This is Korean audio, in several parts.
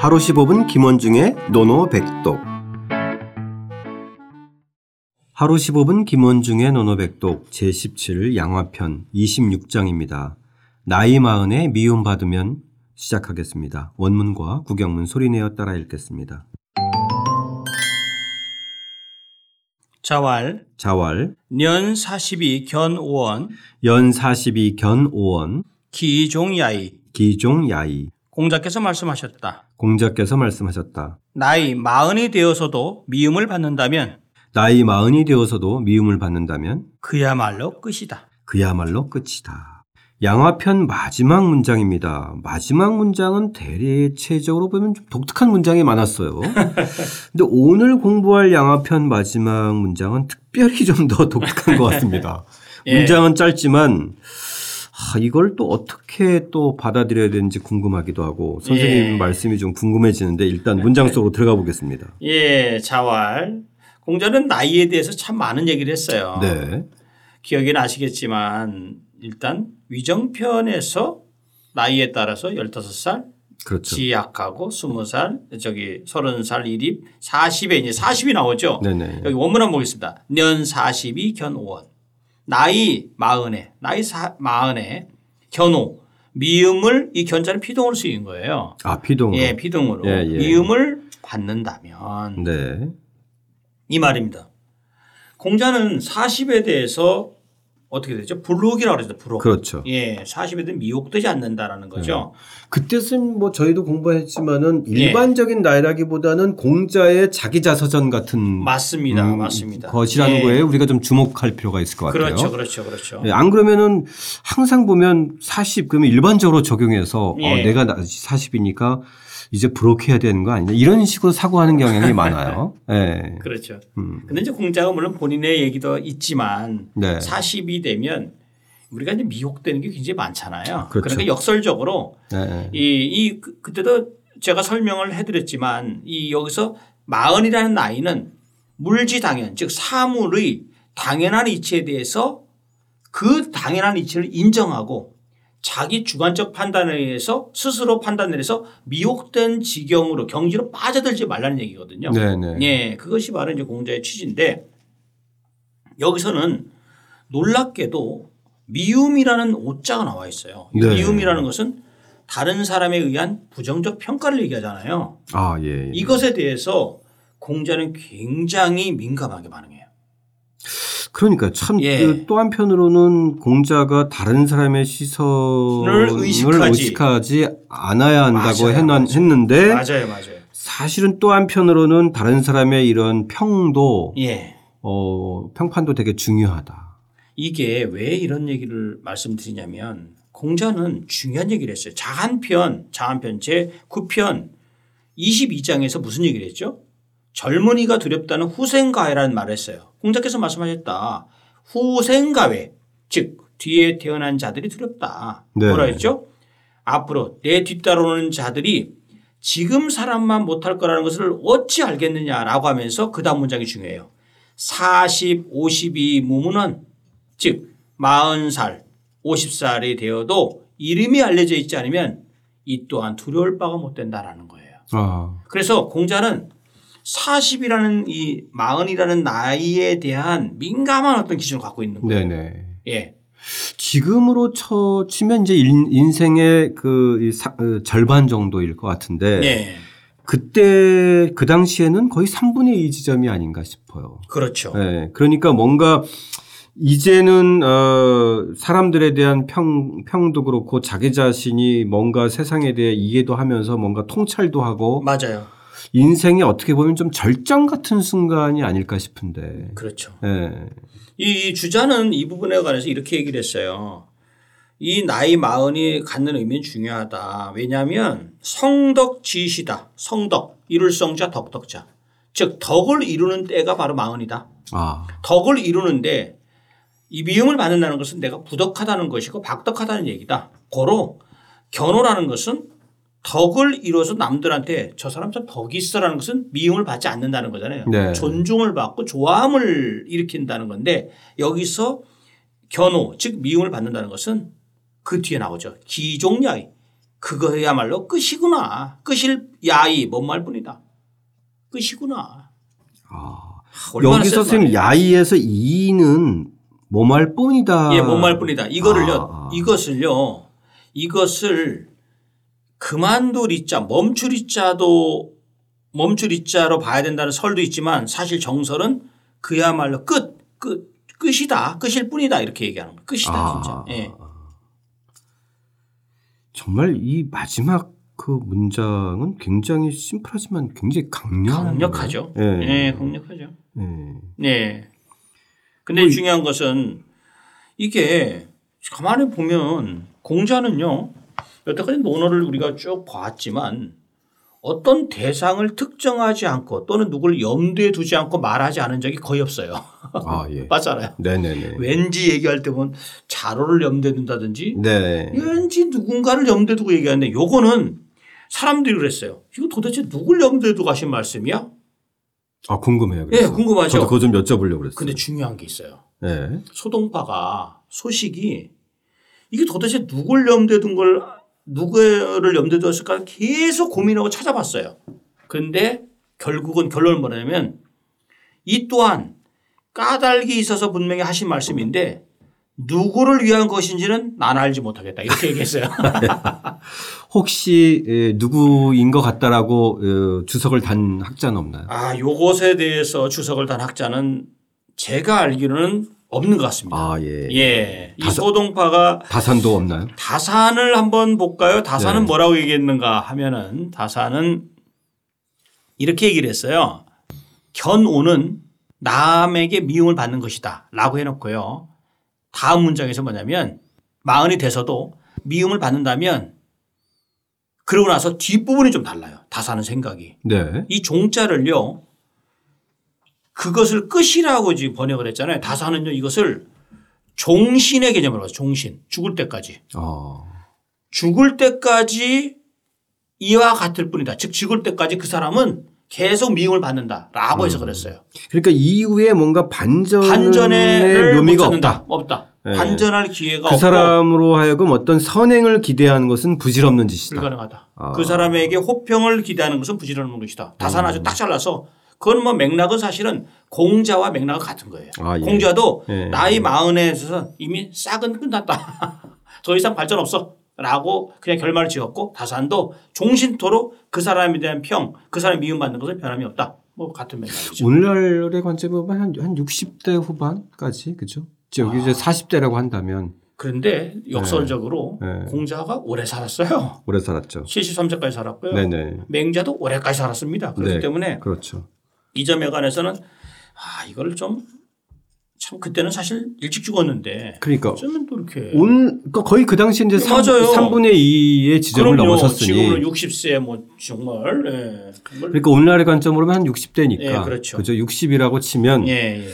하루 15분 김원중의 노노백독 하루 15분 김원중의 노노백독 제17 양화편 26장입니다. 나이 마흔에 미움받으면 시작하겠습니다. 원문과 구경문 소리내어 따라 읽겠습니다. 자왈 자왈 년 42견 5원 연 42견 5원 기종야이 기종 야이 공자께서 말씀하셨다. 공자께서 말씀하셨다. 나이 마흔이 되어서도 미움을 받는다면 나이 마흔이 되어서도 미움을 받는다면 그야말로 끝이다. 그야말로 끝이다. 양화편 마지막 문장입니다. 마지막 문장은 대체적으로 보면 좀 독특한 문장이 많았어요. 근데 오늘 공부할 양화편 마지막 문장은 특별히 좀 더 독특한 것 같습니다. 예. 문장은 짧지만 아, 이걸 또 어떻게 또 받아들여야 되는지 궁금하기도 하고 선생님 예. 말씀이 좀 궁금해지는데 일단 문장 속으로 들어가 보겠습니다. 예, 자왈. 공자는 나이에 대해서 참 많은 얘기를 했어요. 네. 기억이 나시겠지만 일단 위정편에서 나이에 따라서 15살, 그렇죠. 지약하고 20살, 저기 30살 일입, 40에 이제 40이 나오죠. 네네. 여기 원문 한번 보겠습니다. 년 42, 견 5원. 나이 마흔에, 나이 사, 마흔에, 견호. 미음을 이 견자는 피동으로 쓰인 거예요. 아, 피동으로. 예, 피동으로. 예, 예. 미음을 받는다면 네. 이 말입니다. 공자는 40에 대해서 어떻게 되죠? 불혹이라고 그러죠. 불혹. 그렇죠. 예, 40에 대해 미혹되지 않는다라는 거죠. 그때는 뭐 저희도 공부했지만은 예. 일반적인 나이라기보다는 공자의 자기 자서전 같은 맞습니다. 음, 맞습니다. 것이라는 예. 거에 우리가 좀 주목할 필요가 있을 것 같아요. 그렇죠. 그렇죠. 그렇죠. 예, 안 그러면은 항상 보면 40 그러면 일반적으로 적용해서 어, 예. 내가 40이니까 이제 부록해야 되는 거 아니냐 이런 식으로 사고하는 경향이 많아요. 예. 그렇죠. 음. 근데 이제 공자가 물론 본인의 얘기도 있지만 네. 40이 되면 우리가 이제 미혹되는 게 굉장히 많잖아요. 그렇죠. 러니까 역설적으로 네. 이, 이 그- 그때도 제가 설명을 해드렸지만 이 여기서 마흔이라는 나이는 물지당연 즉 사물의 당연한 이치에 대해서 그 당연한 이치를 인정하고 자기 주관적 판단에 의해서 스스로 판단을 해서 미혹된 지경으로 경지로 빠져들지 말라는 얘기거든요. 네네. 예, 그것이 바로 이제 공자의 취지인데 여기서는 놀랍게도 미움이라는 오자가 나와 있어요. 이 네. 미움이라는 것은 다른 사람에 의한 부정적 평가를 얘기하잖아요. 아 예. 예. 이것에 대해서 공자는 굉장히 민감하게 반응해요. 그러니까 참 예. 그또 한편으로는 공자가 다른 사람의 시선을 의식하지. 의식하지 않아야 한다고 맞아요, 해놨, 맞아요. 했는데 맞아요, 맞아요. 사실은 또 한편으로는 다른 사람의 이런 평도 예. 어, 평판도 되게 중요하다. 이게 왜 이런 얘기를 말씀드리냐면 공자는 중요한 얘기를 했어요. 자한편, 자한편 제 9편 22장에서 무슨 얘기를 했죠? 젊은이가 두렵다는 후생가해라는 말을 했어요. 공자께서 말씀하셨다. 후생가해 즉 뒤에 태어난 자들이 두렵다. 네. 뭐라 했죠? 앞으로 내 뒤따라오는 자들이 지금 사람만 못할 거라는 것을 어찌 알겠느냐라고 하면서 그 다음 문장이 중요해요. 40, 52 무문은 즉 40살, 50살이 되어도 이름이 알려져 있지 않으면 이 또한 두려울 바가 못 된다라는 거예요. 아, 그래서 공자는 40이라는 이 마흔이라는 나이에 대한 민감한 어떤 기준을 갖고 있는 거예요. 네네. 예. 지금으로 쳐 치면 이제 인, 인생의 그이 사- 어, 절반 정도일 것 같은데 예. 그때 그 당시에는 거의 3분의 2 지점이 아닌가 싶어요. 그렇죠. 네, 그러니까 뭔가 이제는 어 사람들에 대한 평 평도 그렇고 자기 자신이 뭔가 세상에 대해 이해도 하면서 뭔가 통찰도 하고 맞아요. 인생이 어떻게 보면 좀 절정 같은 순간이 아닐까 싶은데. 그렇죠. 예. 이 주자는 이 부분에 관해서 이렇게 얘기를 했어요. 이 나이 마흔이 갖는 의미는 중요하다. 왜냐하면 성덕 지시다. 성덕 이룰 성자 덕덕자. 즉 덕을 이루는 때가 바로 마흔이다. 아, 덕을 이루는데 이 미움을 받는다는 것은 내가 부덕하다는 것이고 박덕하다는 얘기다. 고로 견호라는 것은 덕을 이뤄서 남들한테 저 사람 참 덕이 있어라는 것은 미움을 받지 않는다는 거잖아요. 네. 존중을 받고 좋아함을 일으킨다는 건데 여기서 견호 즉 미움을 받는다는 것은 그 뒤에 나오죠. 기종야이 그거야말로 끝이구나. 끝일 야이 뭔 말뿐이다. 끝이구나. 아, 여기서 센 선생님. 야이에서 이는 뭐말 뿐이다. 예, 뭔 말뿐이다. 이거를요. 아, 아. 이것을요. 이것을 그만둘 이자 멈출 이자도 멈출 이자로 봐야 된다는 설도 있지만 사실 정설은 그야말로 끝, 끝, 끝이다. 끝일 뿐이다. 이렇게 얘기하는 거예요. 끝이다. 아. 진짜. 예. 정말 이 마지막 그 문장은 굉장히 심플하지만 굉장히 강력하죠. 예. 예, 강력하죠. 예. 네. 근데 뭐 이- 중요한 것은 이게 가만히 보면 공자는요 여태까지 논어를 우리가 쭉 봤지만 어떤 대상을 특정하지 않고 또는 누굴 염두에 두지 않고 말하지 않은 적이 거의 없어요. 아, 예. 맞잖아요. 네네네. 왠지 얘기할 때 보면 자로를 염두에 둔다든지 네. 왠지 누군가를 염두에 두고 얘기하는데 요거는 사람들이 그랬어요. 이거 도대체 누굴 염두에 두고 하신 말씀이야? 아, 궁금해요. 예, 그래서. 궁금하죠. 저도 그거 좀 여쭤보려고 그랬어요. 근데 중요한 게 있어요. 예. 소동파가 소식이 이게 도대체 누굴 염두에 둔 걸 누구를 염두에 두었을까 계속 고민하고 찾아봤어요. 그런데 결국은 결론은 뭐냐면 이 또한 까닭이 있어서 분명히 하신 말씀인데 누구를 위한 것인지는 난 알지 못하겠다 이렇게 얘기했어요. 혹시 예, 누구인 것 같다라고 어, 주석을 단 학자는 없나요? 아 요것에 대해서 주석을 단 학자는 제가 알기로는 없는 것 같습니다. 아, 예. 예, 이 소동파가 다산도 없나요? 다산을 한번 볼까요? 다산은 네. 뭐라고 얘기했는가 하면은 다산은 이렇게 얘기를 했어요. 견오는 남에게 미움을 받는 것이다 라고 해놓고요. 다음 문장에서 뭐냐면 마흔이 돼서도 미움을 받는다면 그러고 나서 뒷부분이 좀 달라요. 다산은 생각이. 네. 이 종자를요. 그것을 끝이라고 지금 번역을 했잖아요. 다산은요 이것을 종신의 개념으로 봐요. 종신. 죽을 때까지. 어. 죽을 때까지 이와 같을 뿐이다. 즉 죽을 때까지 그 사람은 계속 미움을 받는다라고 해서 그랬어요. 그러니까 이후에 뭔가 반전의 반전의 묘미가 못 찾는다. 없다. 없다. 네. 반전할 기회가 그 없고 사람으로 하여금 어떤 선행을 기대하는 것은 부질없는 짓이다. 불가능하다. 아. 그 사람에게 호평을 기대하는 것은 부질없는 것이다. 다산 음. 아주 딱 잘라서 그건 뭐 맥락은 사실은 공자와 맥락은 같은 거예요. 아, 예. 공자도 예. 나이 마흔에 있어서 이미 싹은 끝났다. 더 이상 발전 없어. 라고 그냥 결말을 지었고 다산도 종신토로 그 사람에 대한 평, 그 사람이 미움받는 것은 변함이 없다. 뭐 같은 맥락이죠. 오늘날의 관점으로 보면 한, 한 60대 후반까지 그죠? 여기 이제 40대라고 한다면 그런데 역설적으로 네. 공자가 오래 살았어요. 오래 살았죠. 73세까지 살았고요. 네네. 맹자도 오래까지 살았습니다. 그렇기 네. 때문에 그렇죠. 이 점에 관해서는 아 이거를 좀 참 그때는 사실 일찍 죽었는데 그러니까 어쩌면 또 이렇게 온 그러니까 거의 그 당시 이제 3, 맞아요. 3분의 2의 지점을 그럼요. 넘어섰으니 지금은 60세 뭐 정말 예. 그러니까 오늘날의 관점으로 보면 한 60대니까 예, 그렇죠. 그죠? 60이라고 치면 예, 예.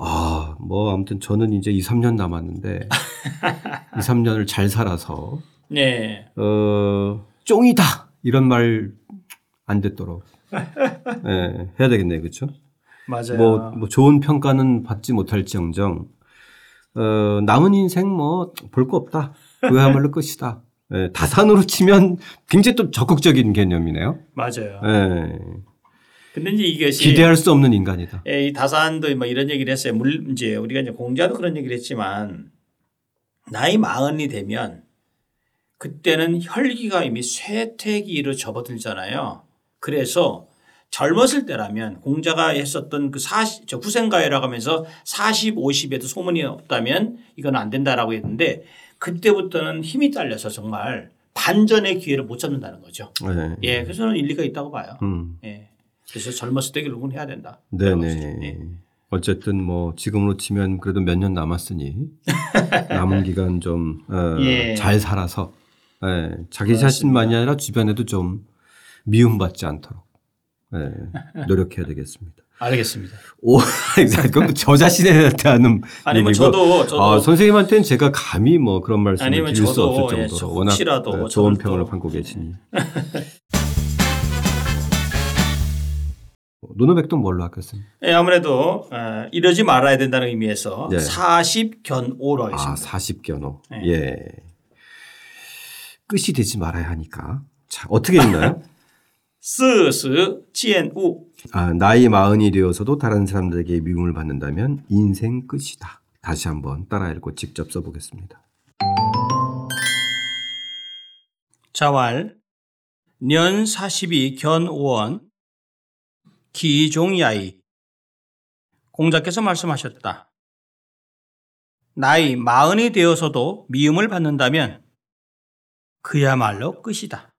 아, 뭐 아무튼 저는 이제 2, 3년 남았는데 2, 3년을 잘 살아서 네. 어, 쫑이다. 이런 말 안 됐도록 예, 해야 되겠네요. 그렇죠? 맞아요. 뭐, 뭐 좋은 평가는 받지 못할지언정 어, 남은 인생 뭐 볼 거 없다. 그야말로 끝이다. 예, 다산으로 치면 굉장히 또 적극적인 개념이네요. 맞아요. 예, 근데 이제 이것이 기대할 수 없는 인간이다. 예, 이 다산도 뭐 이런 얘기를 했어요. 물 이제 우리가 이제 공자도 그런 얘기를 했지만 나이 마흔이 되면 그때는 혈기가 이미 쇠퇴기로 접어들잖아요. 그래서 젊었을 때라면 공자가 했었던 그 40, 저 후생가요라고 하면서 40, 50에도 소문이 없다면 이건 안 된다라고 했는데 그때부터는 힘이 딸려서 정말 반전의 기회를 못 잡는다는 거죠. 예. 예, 그래서 저는 일리가 있다고 봐요. 음. 예. 그래서 젊었을 때 결국은 해야 된다. 네네. 예. 어쨌든 뭐 지금으로 치면 그래도 몇 년 남았으니 남은 기간 좀잘 예. 살아서 예, 자기 자신만이 아니라 주변에도 좀 미움받지 않도록 예, 노력해야 되겠습니다. 알겠습니다. 오, 그건 저 자신한테 하는 아니면 얘기고 저도 저도 아, 선생님한테는 제가 감히 뭐 그런 말씀을 드릴 수 없을 예, 정도로 워낙 혹시라도 예, 좋은 평을 또- 받고 계시니. 노노백동 뭘로 아꼈습니까? 예, 아무래도 어, 이러지 말아야 된다는 의미에서 네. 40견오로 아, 하겠습니다. 40견호. 네. 예. 끝이 되지 말아야 하니까. 자, 어떻게 읽나요? 四十见物， 아, 나이 마흔이 되어서도 다른 사람들에게 미움을 받는다면 인생 끝이다. 다시 한번 따라 읽고 직접 써보겠습니다. 자왈 년 42 견원 기종야이 공자께서 말씀하셨다. 나이 마흔이 되어서도 미움을 받는다면 그야말로 끝이다.